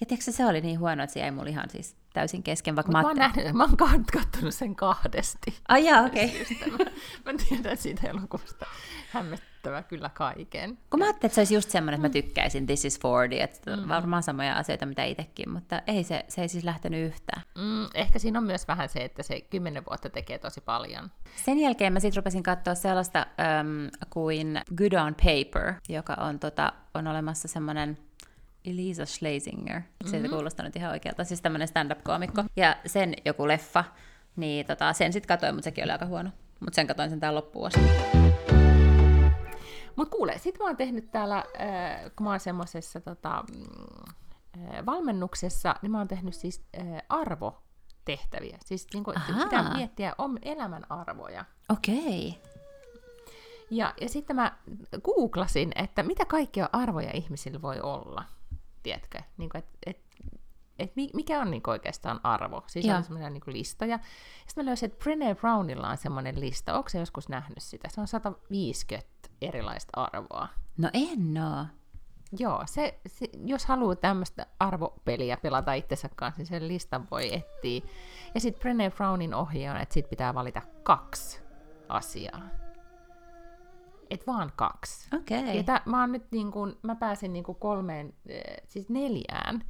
Ja tiedätkö, se oli niin huono, että se jäi mulle ihan siis täysin kesken. Vaikka mä, mä, oon nähnyt, mä oon katsonut sen kahdesti. Ai jaa, okei. Okay. mä, mä tiedän siitä elokuvasta hämmettävä kyllä kaiken. Kun mä ajattelin, että se olisi just semmoinen, että mä tykkäisin This is 40, että mm. varmaan samoja asioita, mitä itsekin, mutta ei se, se ei siis lähtenyt yhtään. Mm, ehkä siinä on myös vähän se, että se kymmenen vuotta tekee tosi paljon. Sen jälkeen mä sitten rupesin katsoa sellaista um, kuin Good on Paper, joka on, tota, on olemassa semmoinen Elisa Schlesinger. Se mm-hmm. kuulostaa nyt ihan oikealta. Siis tämmöinen stand-up-koomikko. Ja sen joku leffa, niin tota, sen sitten katsoin, mutta sekin oli aika huono. Mutta sen katsoin sen täällä loppuun asti. Mut kuule, sit mä oon tehnyt täällä, äh, kun mä oon semmosessa tota, äh, valmennuksessa, niin mä oon tehnyt siis äh, arvotehtäviä. Siis niin kuin, pitää miettiä om, elämän arvoja. Okei. Okay. Ja, ja sitten mä googlasin, että mitä kaikkia arvoja ihmisillä voi olla, tiedätkö? Niin kuin, et, et, et mikä on niin oikeastaan arvo? Siis Joo. on semmoinen niin lista. Ja sitten mä löysin, että Brené Brownilla on semmoinen lista. Onko se joskus nähnyt sitä? Se on 150 erilaista arvoa. No en oo. Joo, se, se, jos haluaa tämmöistä arvopeliä pelata itsensä kanssa, niin sen listan voi etsiä. Ja sitten Brené Brownin ohje on, että sit pitää valita kaksi asiaa et vaan kaksi. Okei. Okay. Ja tä, mä, oon nyt niin kun, mä pääsin niin kolmeen, eh, siis neljään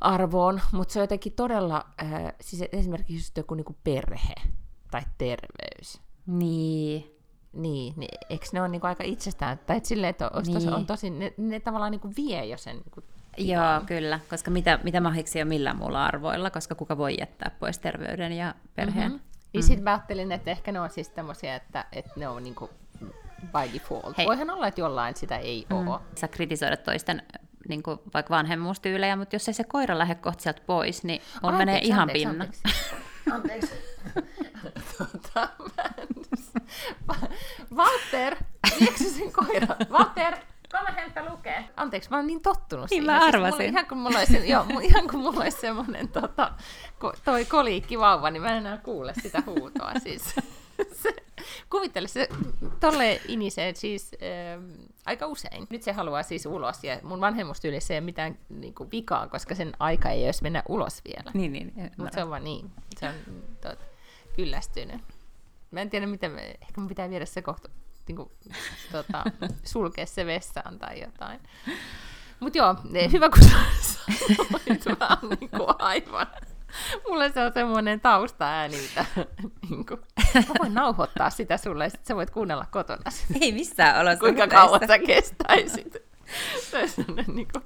arvoon, mutta se on jotenkin todella, äh, siis esimerkiksi just joku niin perhe tai terveys. Niin. Niin, niin eikö ne ole niin aika itsestään, tai et silleen, että niin. tosi, on tosi, ne, ne tavallaan niin vie jo sen niin Joo, kyllä, koska mitä, mitä mahiksi on millään muulla arvoilla, koska kuka voi jättää pois terveyden ja perheen. Mm-hmm. Ja mm. sitten mä ajattelin, että ehkä ne on siis tämmöisiä, että, että ne on niinku by default. Hei. Voihan olla, että jollain sitä ei mm. ole. Sä kritisoida toisten niin kuin vaikka vanhemmuustyylejä, mutta jos ei se koira lähde kohta sieltä pois, niin on menee ihan anteeksi, pinna. Anteeksi. anteeksi. tota, Walter, viekö sen koira? Walter, Kolme hempä lukee. Anteeksi, mä oon niin tottunut niin siihen. mä arvasin. Siis ihan kuin mulla olisi, joo, ihan kuin mulla olisi semmoinen tota, toi koliikki vauva, niin mä en enää kuule sitä huutoa. Siis. Se, kuvittele, se tolle inisee siis äh, aika usein. Nyt se haluaa siis ulos, ja mun vanhemmustyylissä ei ole mitään niin kuin, vikaa, koska sen aika ei edes mennä ulos vielä. Niin, niin. Mutta se on vaan niin. Se on tot, kyllästynyt. Mä en tiedä, miten me, ehkä mun pitää viedä se kohta, niin kuin, tota, sulkea se vessaan tai jotain. Mutta joo, hyvä kun sä niin aivan Mulle se on semmoinen taustaääni, mitä niin kuin, mä voin nauhoittaa sitä sulle, ja sä voit kuunnella kotona sitä. Ei missään olossa. Kuinka kauan sä kestäisit. niin kuin.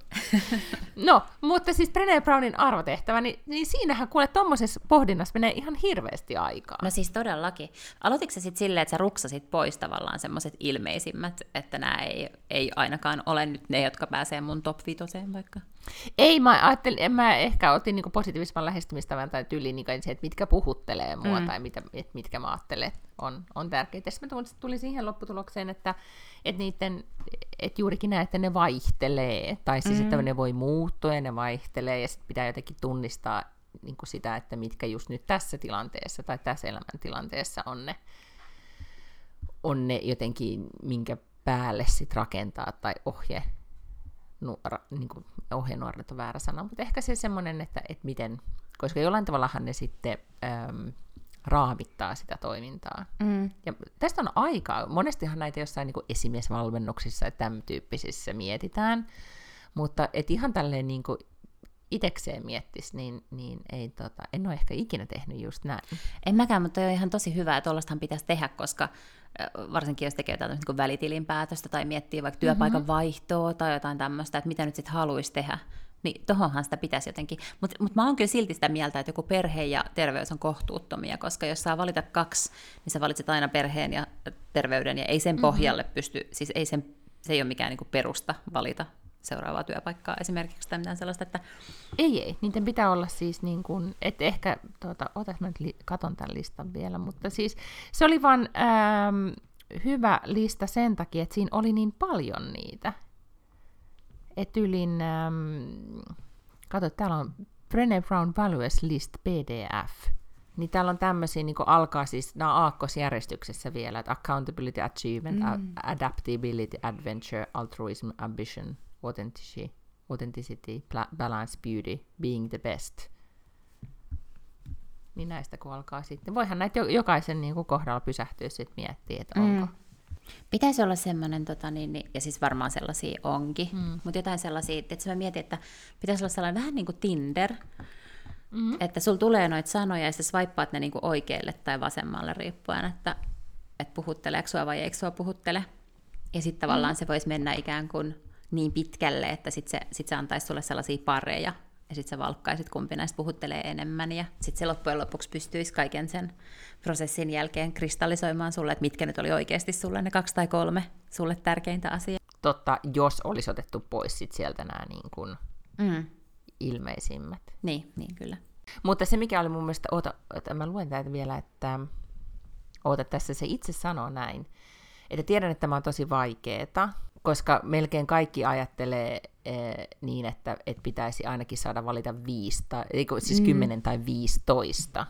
No, mutta siis Brené Brownin arvotehtävä, niin, niin siinähän kuule tuommoisessa pohdinnassa menee ihan hirveästi aikaa. No siis todellakin. Aloititko sä sitten silleen, että sä ruksasit pois tavallaan semmoiset ilmeisimmät, että nämä ei, ei ainakaan ole nyt ne, jotka pääsee mun top 5 vaikka? Ei, mä ajattelin, en mä ehkä otin niinku positiivisemman lähestymistävän tai tyyliin niinku se, että mitkä puhuttelee mua mm. tai mitä, et mitkä mä ajattelen, on, on tärkeitä. Sitten mä tulin siihen lopputulokseen, että, että, niiden, että juurikin näin, että ne vaihtelee, tai siis mm. että ne voi muuttua ja ne vaihtelee, ja sitten pitää jotenkin tunnistaa niin kuin sitä, että mitkä just nyt tässä tilanteessa tai tässä elämäntilanteessa on ne, on ne jotenkin, minkä päälle sit rakentaa tai ohje, nu, ra, niin kuin ohjenuoret on väärä sana, mutta ehkä se semmoinen, että, että miten, koska jollain tavallahan ne sitten äm, raamittaa sitä toimintaa. Mm. Ja tästä on aikaa. Monestihan näitä jossain niin esimiesvalmennuksissa ja tämän tyyppisissä mietitään, mutta et ihan tälleen niin kuin itekseen miettisi, niin, niin ei, tota, en ole ehkä ikinä tehnyt just näin. En mäkään, mutta on ihan tosi hyvä, että tuollaistahan pitäisi tehdä, koska varsinkin jos tekee jotain niin välitilinpäätöstä tai miettii vaikka työpaikan mm-hmm. vaihtoa tai jotain tämmöistä, että mitä nyt sitten haluaisi tehdä, Niin tohonhan sitä pitäisi jotenkin. Mutta mut mä oon kyllä silti sitä mieltä, että joku perhe ja terveys on kohtuuttomia, koska jos saa valita kaksi, niin sä valitset aina perheen ja terveyden, ja ei sen pohjalle mm-hmm. pysty, siis ei sen, se ei ole mikään niinku perusta valita seuraavaa työpaikkaa esimerkiksi tai mitään sellaista, että... Ei, ei. Niiden pitää olla siis niin kuin, että ehkä, tuota, otas mä nyt li- katon tämän listan vielä, mutta siis se oli vaan ähm, hyvä lista sen takia, että siinä oli niin paljon niitä. Et ylin, ähm, kato, täällä on Brené Brown Values List PDF. Niin täällä on tämmöisiä, niin alkaa siis, nämä on aakkosjärjestyksessä vielä, että accountability, achievement, mm. adaptability, adventure, altruism, ambition, authenticity, authenticity, balance, beauty, being the best. Niin näistä kun alkaa sitten. Voihan näitä jokaisen niin kuin kohdalla pysähtyä sitten miettiä, että onko. Mm. Pitäisi olla semmoinen, tota, niin, niin, ja siis varmaan sellaisia onkin, mm. mutta jotain sellaisia, että mä mietin, että pitäisi olla sellainen vähän niin kuin Tinder, mm. että sulla tulee noita sanoja ja sä swipeaat ne niin kuin oikealle tai vasemmalle riippuen, että, että puhutteleeko sua vai eikö sua puhuttele. Ja sitten tavallaan mm. se voisi mennä ikään kuin niin pitkälle, että sitten se, sit se antaisi sulle sellaisia pareja, ja sitten sä valkkaisit, kumpi näistä puhuttelee enemmän, ja sitten se loppujen lopuksi pystyisi kaiken sen prosessin jälkeen kristallisoimaan sulle, että mitkä nyt oli oikeasti sulle ne kaksi tai kolme sulle tärkeintä asiaa. Totta, jos olisi otettu pois sit sieltä nämä niin kuin mm. ilmeisimmät. Niin, niin kyllä. Mutta se, mikä oli mun mielestä, oota, oota mä luen täältä vielä, että oota, tässä se itse sanoo näin, että tiedän, että tämä on tosi vaikeeta, koska melkein kaikki ajattelee eh, niin, että, että pitäisi ainakin saada valita viisi, tai, siis mm. kymmenen tai viisitoista.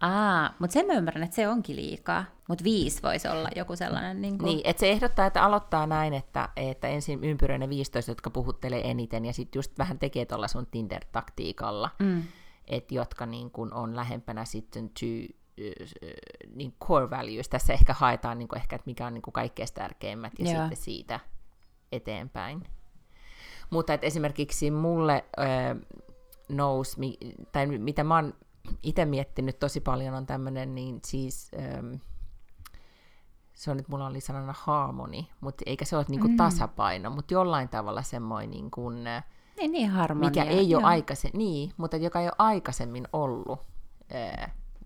Aa, mutta sen mä ymmärrän, että se onkin liikaa. Mutta viisi voisi olla joku sellainen... Niin, kuin... niin että se ehdottaa, että aloittaa näin, että, että ensin ympyröi ne 15, jotka puhuttelee eniten, ja sitten just vähän tekee tuolla sun Tinder-taktiikalla, mm. että jotka niin kun on lähempänä sitten to, niin core values. Tässä ehkä haetaan niin kuin ehkä, että mikä on niin kuin kaikkein tärkeimmät, ja Joo. sitten siitä eteenpäin. Mutta että esimerkiksi mulle äh, nousi, tai mitä mä oon itse miettinyt tosi paljon on tämmöinen, niin siis ähm, se on nyt, mulla oli sanana harmoni, mutta eikä se ole niinku mm. tasapaino, mutta jollain tavalla semmoinen niin kuin, niin, niin harmonia. mikä ei ole aikaisemmin, niin, mutta joka ei ole aikaisemmin ollut,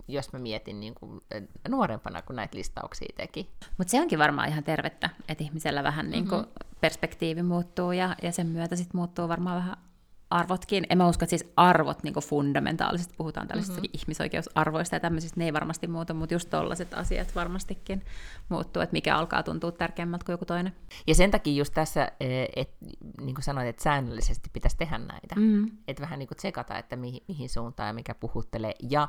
jos mä mietin niin kuin, nuorempana, kun näitä listauksia teki. Mutta se onkin varmaan ihan tervettä, että ihmisellä vähän niin kuin mm-hmm. Perspektiivi muuttuu ja, ja sen myötä sitten muuttuu varmaan vähän arvotkin. En mä usko, että siis arvot niin fundamentaalisesti, puhutaan tällaisista mm-hmm. ihmisoikeusarvoista ja tämmöisistä, ne ei varmasti muuta, mutta just tollaiset asiat varmastikin muuttuu, että mikä alkaa tuntua tärkeämmältä kuin joku toinen. Ja sen takia just tässä, e, että niin kuin sanoit, että säännöllisesti pitäisi tehdä näitä. Mm-hmm. Että vähän niin kuin tsekata, että mihin, mihin suuntaan ja mikä puhuttelee. Ja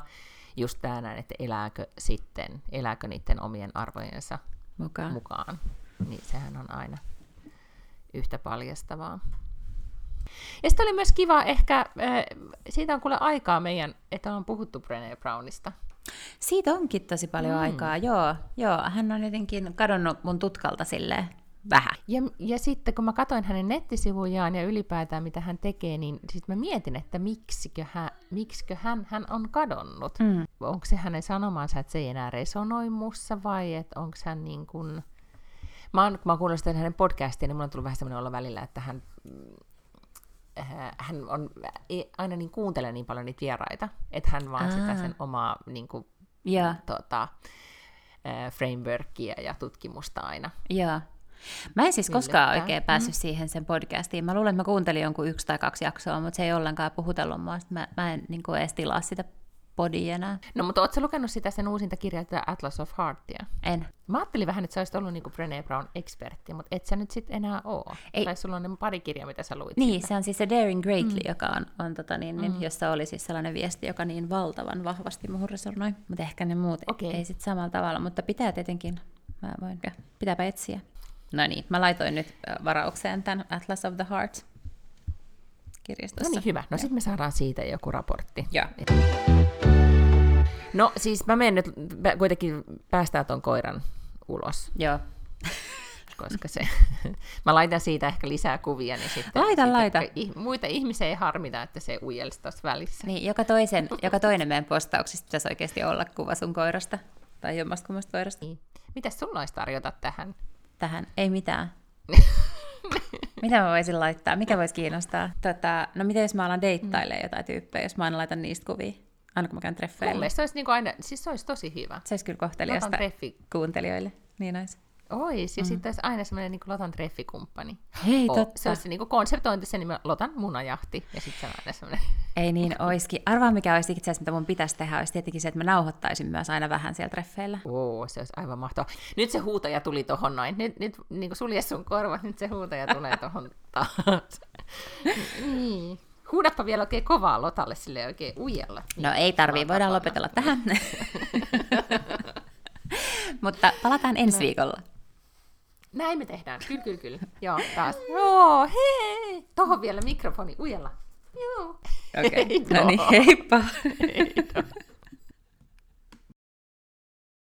just tämä näin, että elääkö sitten, elääkö niiden omien arvojensa mukaan. mukaan. Niin sehän on aina yhtä paljastavaa. Ja sitten oli myös kiva ehkä, äh, siitä on kuule aikaa meidän, että on puhuttu Brené Brownista. Siitä onkin tosi paljon mm. aikaa, joo, joo. Hän on jotenkin kadonnut mun tutkalta silleen vähän. Ja, ja sitten kun mä katsoin hänen nettisivujaan ja ylipäätään mitä hän tekee, niin sitten mä mietin, että miksikö hän, miksikö hän, hän on kadonnut. Mm. Onko se hänen sanomansa, että se ei enää resonoi mussa vai että onko hän niin kuin... Mä oon, kun mä oon kuunnellut hänen podcastia, niin mulla on tullut vähän semmoinen olla välillä, että hän äh, hän on, aina niin kuuntelee niin paljon niitä vieraita, että hän vaan Aa. sitä sen omaa niin kuin, yeah. tota, äh, frameworkia ja tutkimusta aina. Yeah. Mä en siis koskaan oikein päässyt mm. siihen sen podcastiin. Mä luulen, että mä kuuntelin jonkun yksi tai kaksi jaksoa, mutta se ei ollenkaan puhutellut mua. Mä, mä en niin kuin edes tilaa sitä podia enää. No, mutta ootko lukenut sitä sen uusinta kirjaa, Atlas of Heartia? En. Mä ajattelin vähän, että sä olisit ollut niinku Brené Brown ekspertti, mutta et sä nyt sitten enää oo. Ei. Tai sulla on ne pari kirjaa, mitä sä luit Niin, siitä. se on siis se Daring Greatly, mm. joka on, on tota niin, niin, mm. jossa oli siis sellainen viesti, joka niin valtavan vahvasti muuhun resonoi. Mutta ehkä ne muut okay. ei sitten samalla tavalla, mutta pitää tietenkin, mä voin, pitääpä etsiä. No niin, mä laitoin nyt varaukseen tämän Atlas of the Heart kirjastossa. No niin, hyvä. No sitten me saadaan siitä joku raportti. Joo. No siis mä menen nyt, kuitenkin päästään ton koiran ulos. Joo. Koska se, mä laitan siitä ehkä lisää kuvia, niin sitten, laita, sitten laita. muita ihmisiä ei harmita, että se ujelsi tuossa välissä. Niin, joka, toisen, joka toinen meidän postauksista pitäisi oikeasti olla kuva sun koirasta, tai jommasta kummasta koirasta. Niin. Mitäs sulla olisi tarjota tähän? Tähän? Ei mitään. Mitä mä voisin laittaa? Mikä voisi kiinnostaa? Tota, no miten jos mä alan deittailemaan mm. jotain tyyppejä, jos mä aina laitan niistä kuvia? Aina kun mä käyn treffeillä. Mun mielestä se olisi, niin kuin aina, siis se olisi tosi hyvä. Se olisi kyllä kohteliasta kuuntelijoille. Niin olisi. Ois, ja mm. sitten olisi aina semmoinen niin Lotan treffikumppani. Hei, O- totta. Se olisi niin konseptointi sen nimen Lotan munajahti, ja sitten se on aina semmoinen... Ei niin oiskin. Arvaa mikä olisi itse asiassa, mitä mun pitäisi tehdä, olisi tietenkin se, että mä nauhoittaisin myös aina vähän siellä treffeillä. Oo, se olisi aivan mahtavaa. Nyt se huutaja tuli tohon noin. Nyt, nyt niin kuin sulje sun korvat, nyt se huutaja tulee tohon taas. niin. Huudappa vielä oikein kovaa Lotalle sille oikein ujella. No ei tarvii, voidaan lopetella tähän. Mutta palataan ensi viikolla. Näin me tehdään. Kyllä, kyllä, kyllä. Joo, taas. Joo, hei! Tohon vielä mikrofoni ujella. Joo. Okei, Hei no niin, heippa. Hei då.